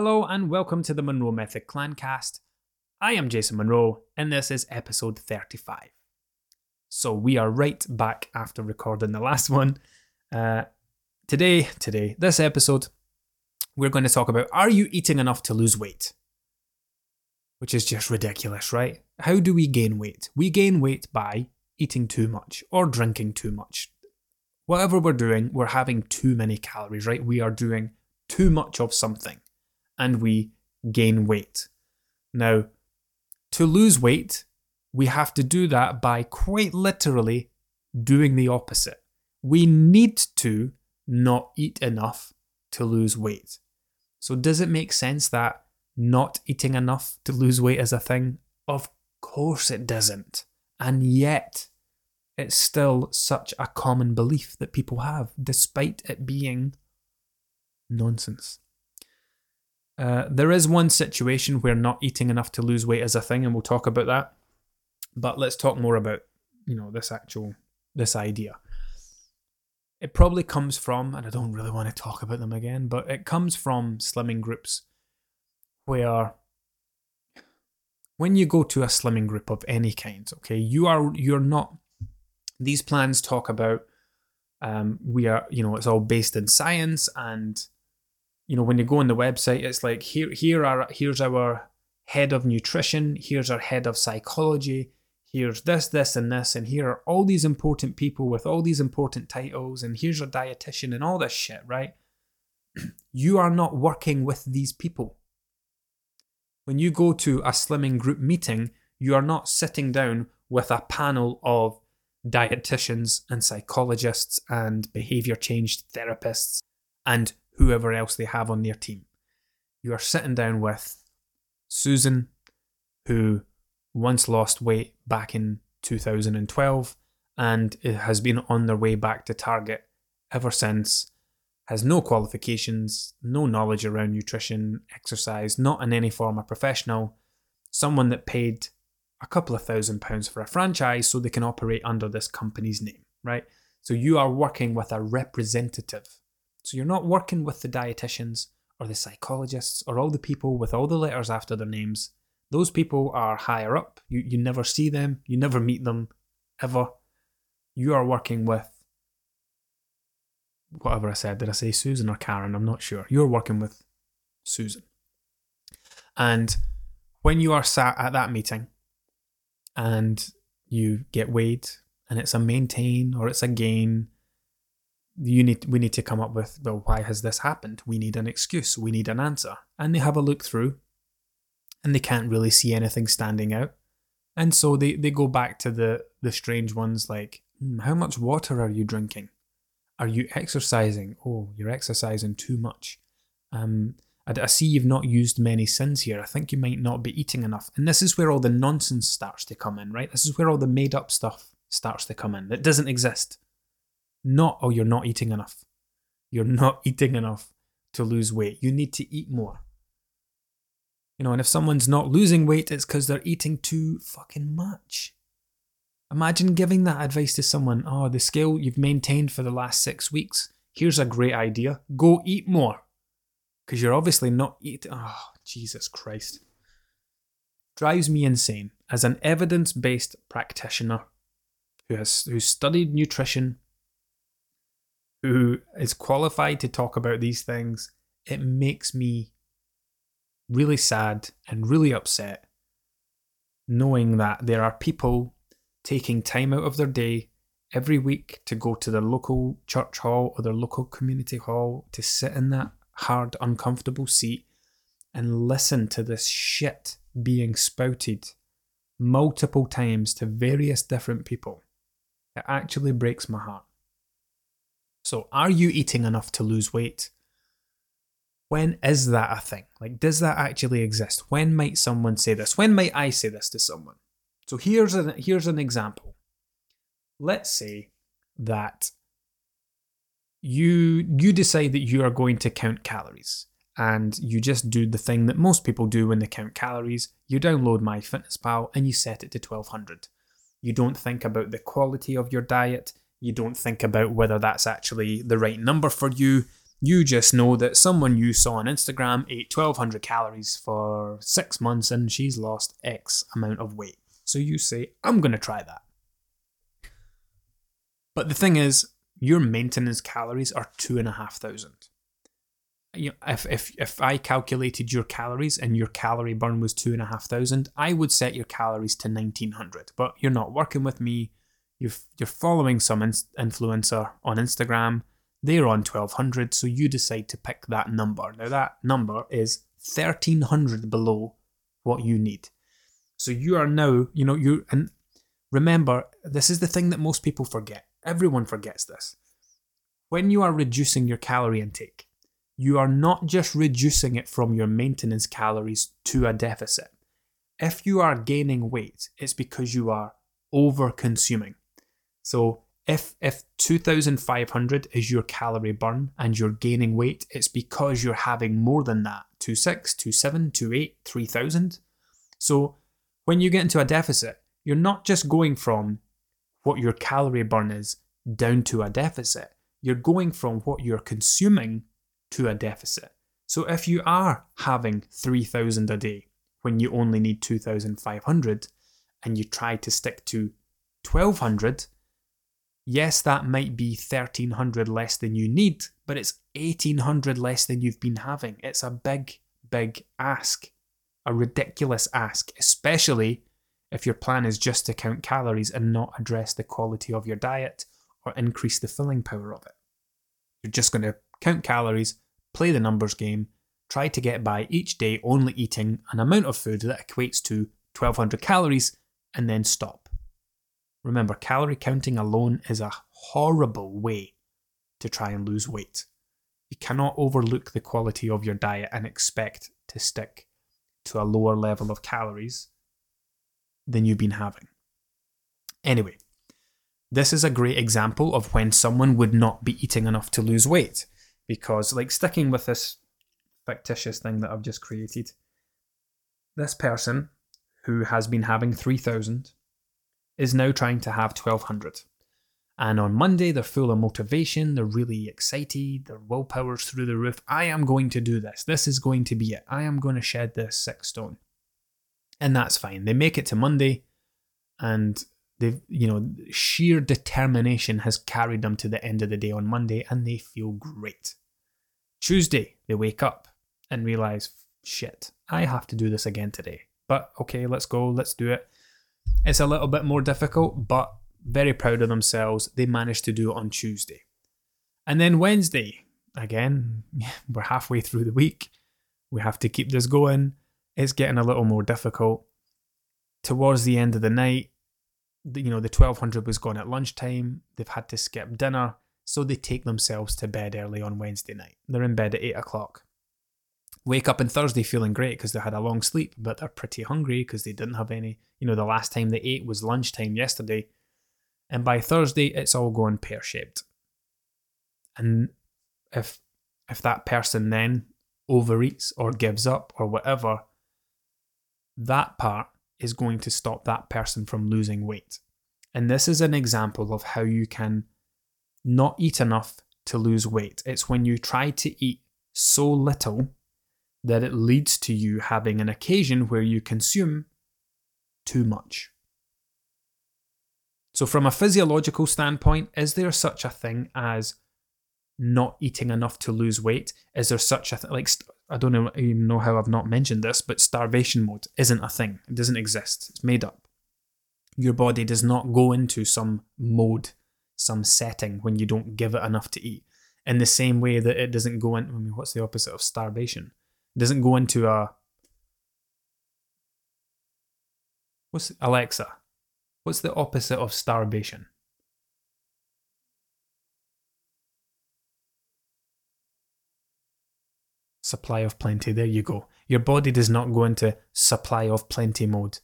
Hello and welcome to the Monroe Method Clancast. I am Jason Monroe and this is episode 35. So we are right back after recording the last one. Uh, today, today, this episode, we're going to talk about are you eating enough to lose weight? Which is just ridiculous, right? How do we gain weight? We gain weight by eating too much or drinking too much. Whatever we're doing, we're having too many calories, right? We are doing too much of something and we gain weight. Now, to lose weight, we have to do that by quite literally doing the opposite. We need to not eat enough to lose weight. So, does it make sense that not eating enough to lose weight is a thing? Of course it doesn't. And yet, it's still such a common belief that people have, despite it being nonsense. Uh, there is one situation where not eating enough to lose weight is a thing, and we'll talk about that. But let's talk more about, you know, this actual this idea. It probably comes from, and I don't really want to talk about them again, but it comes from slimming groups where when you go to a slimming group of any kind, okay, you are you're not these plans talk about um, we are you know it's all based in science and you know when you go on the website it's like here here are here's our head of nutrition here's our head of psychology here's this this and this and here are all these important people with all these important titles and here's your dietitian and all this shit right? You are not working with these people. When you go to a slimming group meeting you are not sitting down with a panel of dietitians and psychologists and behavior change therapists and whoever else they have on their team. You are sitting down with Susan, who once lost weight back in 2012 and it has been on their way back to target ever since, has no qualifications, no knowledge around nutrition, exercise, not in any form a professional, someone that paid a couple of thousand pounds for a franchise so they can operate under this company's name, right? So you are working with a representative. So you're not working with the dietitians or the psychologists or all the people with all the letters after their names. Those people are higher up. You, you never see them, you never meet them, ever. You are working with whatever I said. Did I say Susan or Karen? I'm not sure. You're working with Susan. And when you are sat at that meeting, and you get weighed and it's a maintain or it's a gain you need we need to come up with well why has this happened we need an excuse we need an answer and they have a look through and they can't really see anything standing out and so they, they go back to the the strange ones like hmm, how much water are you drinking are you exercising oh you're exercising too much um I, see you've not used many sins here. I think you might not be eating enough. And this is where all the nonsense starts to come in, right? This is where all the made up stuff starts to come in that doesn't exist. Not, oh, you're not eating enough. You're not eating enough to lose weight. You need to eat more. You know, and if someone's not losing weight, it's because they're eating too fucking much. Imagine giving that advice to someone. Oh, the scale you've maintained for the last six weeks. Here's a great idea. Go eat more because you're obviously not eating. Oh, ah, Jesus Christ. Drives me insane. As an evidence based practitioner who has who studied nutrition, who is qualified to talk about these things, it makes me really sad and really upset knowing that there are people taking time out of their day every week to go to their local church hall or their local community hall to sit in that hard, uncomfortable seat and listen to this shit being spouted multiple times to various different people. It actually breaks my heart. So, are you eating enough to lose weight? When is that a thing? Like, does that actually exist? When might someone say this? When might I say this to someone? So, here's, a, here's an example. Let's say that you you decide that you are going to count calories and you just do the thing that most people do when they count calories you download myfitnesspal and you set it to 1200 you don't think about the quality of your diet you don't think about whether that's actually the right number for you You just know that someone you saw on Instagram ate 1200 calories for six months and she's lost X amount of weight. So you say, I'm going to try that. But the thing is, your maintenance calories are two and a half thousand. You know, if, if if I calculated your calories and your calorie burn was two and a half thousand, I would set your calories to nineteen hundred. But you're not working with me. You're you're following some in- influencer on Instagram. They're on twelve hundred, so you decide to pick that number. Now that number is thirteen hundred below what you need. So you are now, you know, you and remember, this is the thing that most people forget Everyone forgets this. When you are reducing your calorie intake, you are not just reducing it from your maintenance calories to a deficit. If you are gaining weight, it's because you are over consuming. So if if 2500 is your calorie burn and you're gaining weight, it's because you're having more than that. 26, 27, 28, 3000. So when you get into a deficit, you're not just going from what your calorie burn is down to a deficit. You're going from what you're consuming to a deficit. So if you are having 3000 a day when you only need 2500 and you try to stick to 1200, yes, that might be 1300 less than you need, but it's 1800 less than you've been having. It's a big, big ask, a ridiculous ask, especially if your plan is just to count calories and not address the quality of your diet or increase the filling power of it. You're just going to count calories, play the numbers game, try to get by each day only eating an amount of food that equates to 1200 calories and then stop. Remember, calorie counting alone is a horrible way to try and lose weight. You cannot overlook the quality of your diet and expect to stick to a lower level of calories than you've been having. Anyway, this is a great example of when someone would not be eating enough to lose weight. Because, like, sticking with this fictitious thing that I've just created, this person who has been having 3,000 is now trying to have 1,200. And on Monday, they're full of motivation, they're really excited, their willpower's through the roof. I am going to do this. This is going to be it. I am going to shed this six stone and that's fine. They make it to Monday, and they've you know sheer determination has carried them to the end of the day on Monday, and they feel great. Tuesday, they wake up and realize, shit, I have to do this again today. But okay, let's go, let's do it. It's a little bit more difficult, but very proud of themselves. They managed to do it on Tuesday. And then Wednesday, again, we're halfway through the week. We have to keep this going it's getting a little more difficult. Towards the end of the night, you know, the 1200 was gone at lunchtime. They've had to skip dinner. So they take themselves to bed early on Wednesday night. They're in bed at 8 o'clock. Wake up on Thursday feeling great because they had a long sleep, but they're pretty hungry because they didn't have any. You know, the last time they ate was lunchtime yesterday. And by Thursday, it's all gone pear shaped. And if if that person then overeats or gives up or whatever, that part is going to stop that person from losing weight. And this is an example of how you can not eat enough to lose weight. It's when you try to eat so little that it leads to you having an occasion where you consume too much. So, from a physiological standpoint, is there such a thing as not eating enough to lose weight? Is there such a thing like I don't know, even know how I've not mentioned this, but starvation mode isn't a thing. It doesn't exist. It's made up. Your body does not go into some mode, some setting when you don't give it enough to eat. In the same way that it doesn't go into, I mean, what's the opposite of starvation? Doesn't go into a. What's Alexa? What's the opposite of starvation? supply of plenty. There you go. Your body does not go into supply of plenty mode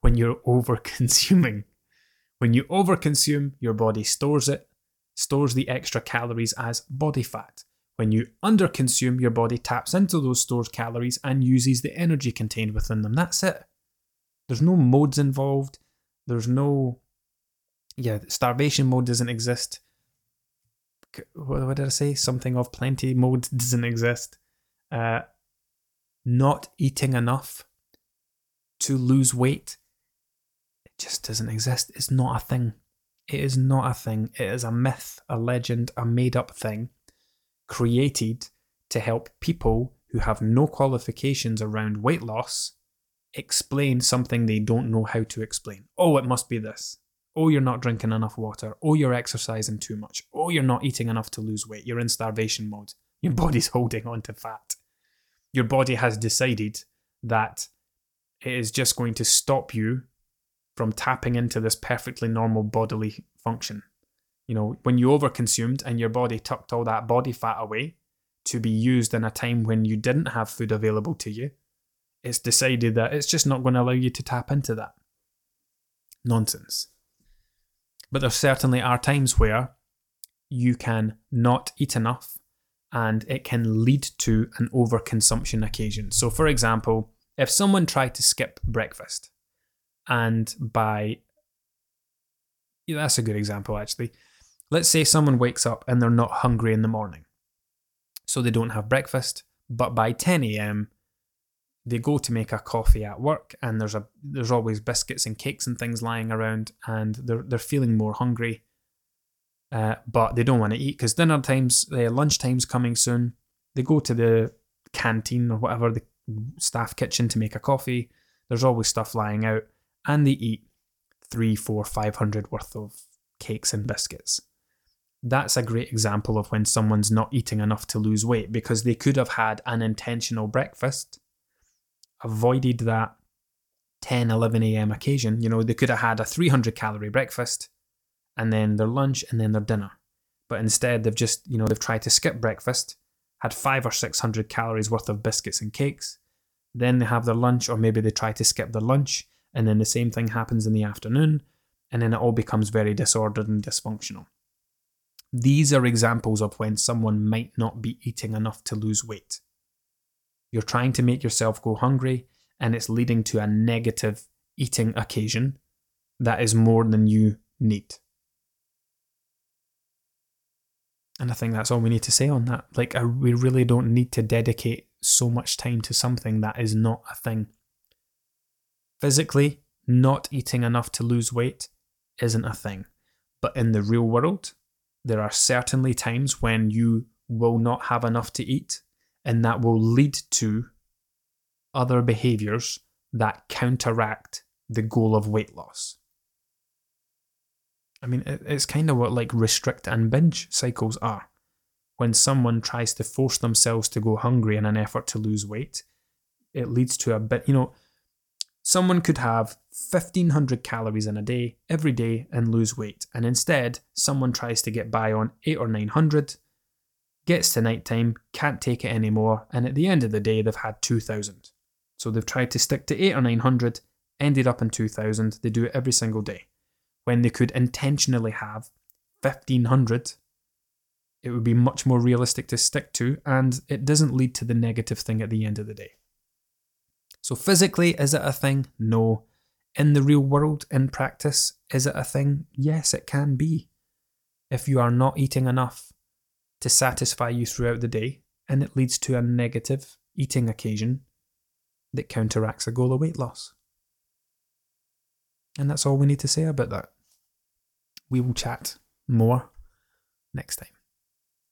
when you're over consuming. When you overconsume, your body stores it, stores the extra calories as body fat. When you underconsume, your body taps into those stored calories and uses the energy contained within them. That's it. There's no modes involved. There's no, yeah, starvation mode doesn't exist. what, did I say? Something of plenty mode doesn't exist. Uh, not eating enough to lose weight, it just doesn't exist. It's not a thing. It is not a thing. It is a myth, a legend, a made up thing created to help people who have no qualifications around weight loss explain something they don't know how to explain. Oh, it must be this. Oh, you're not drinking enough water. Oh, you're exercising too much. Oh, you're not eating enough to lose weight. You're in starvation mode. Your body's holding on to fat. Your body has decided that it is just going to stop you from tapping into this perfectly normal bodily function. You know, when you overconsumed and your body tucked all that body fat away to be used in a time when you didn't have food available to you, it's decided that it's just not going to allow you to tap into that. Nonsense. But there certainly are times where you can not eat enough and it can lead to an overconsumption occasion. So, for example, if someone tried to skip breakfast and by yeah, that's a good example actually. Let's say someone wakes up and they're not hungry in the morning. So they don't have breakfast, but by 10 a.m. they go to make a coffee at work and there's a there's always biscuits and cakes and things lying around and they're they're feeling more hungry. Uh, but they don't want to eat because dinner times, uh, lunch time's coming soon. They go to the canteen or whatever, the staff kitchen to make a coffee. There's always stuff lying out and they eat three, four, five hundred worth of cakes and biscuits. That's a great example of when someone's not eating enough to lose weight because they could have had an intentional breakfast, avoided that 10, 11 a.m. occasion. You know, they could have had a 300 calorie breakfast and then their lunch and then their dinner. But instead, they've just, you know, they've tried to skip breakfast, had five or 600 calories worth of biscuits and cakes. Then they have their lunch, or maybe they try to skip their lunch and then the same thing happens in the afternoon, and then it all becomes very disordered and dysfunctional. These are examples of when someone might not be eating enough to lose weight. You're trying to make yourself go hungry, and it's leading to a negative eating occasion that is more than you need. And I think that's all we need to say on that. Like, I, we really don't need to dedicate so much time to something that is not a thing. Physically, not eating enough to lose weight isn't a thing. But in the real world, there are certainly times when you will not have enough to eat, and that will lead to other behaviors that counteract the goal of weight loss. I mean, it's kind of what like restrict and binge cycles are. When someone tries to force themselves to go hungry in an effort to lose weight, it leads to a bit, you know, Someone could have 1500 calories in a day every day and lose weight, and instead, someone tries to get by on 8 or 900, gets to nighttime, can't take it anymore, and at the end of the day, they've had 2000. So they've tried to stick to 8 or 900, ended up in 2000. They do it every single day. When they could intentionally have 1500, it would be much more realistic to stick to, and it doesn't lead to the negative thing at the end of the day. So, physically, is it a thing? No. In the real world, in practice, is it a thing? Yes, it can be. If you are not eating enough to satisfy you throughout the day, and it leads to a negative eating occasion that counteracts a goal of weight loss. And that's all we need to say about that. We will chat more next time.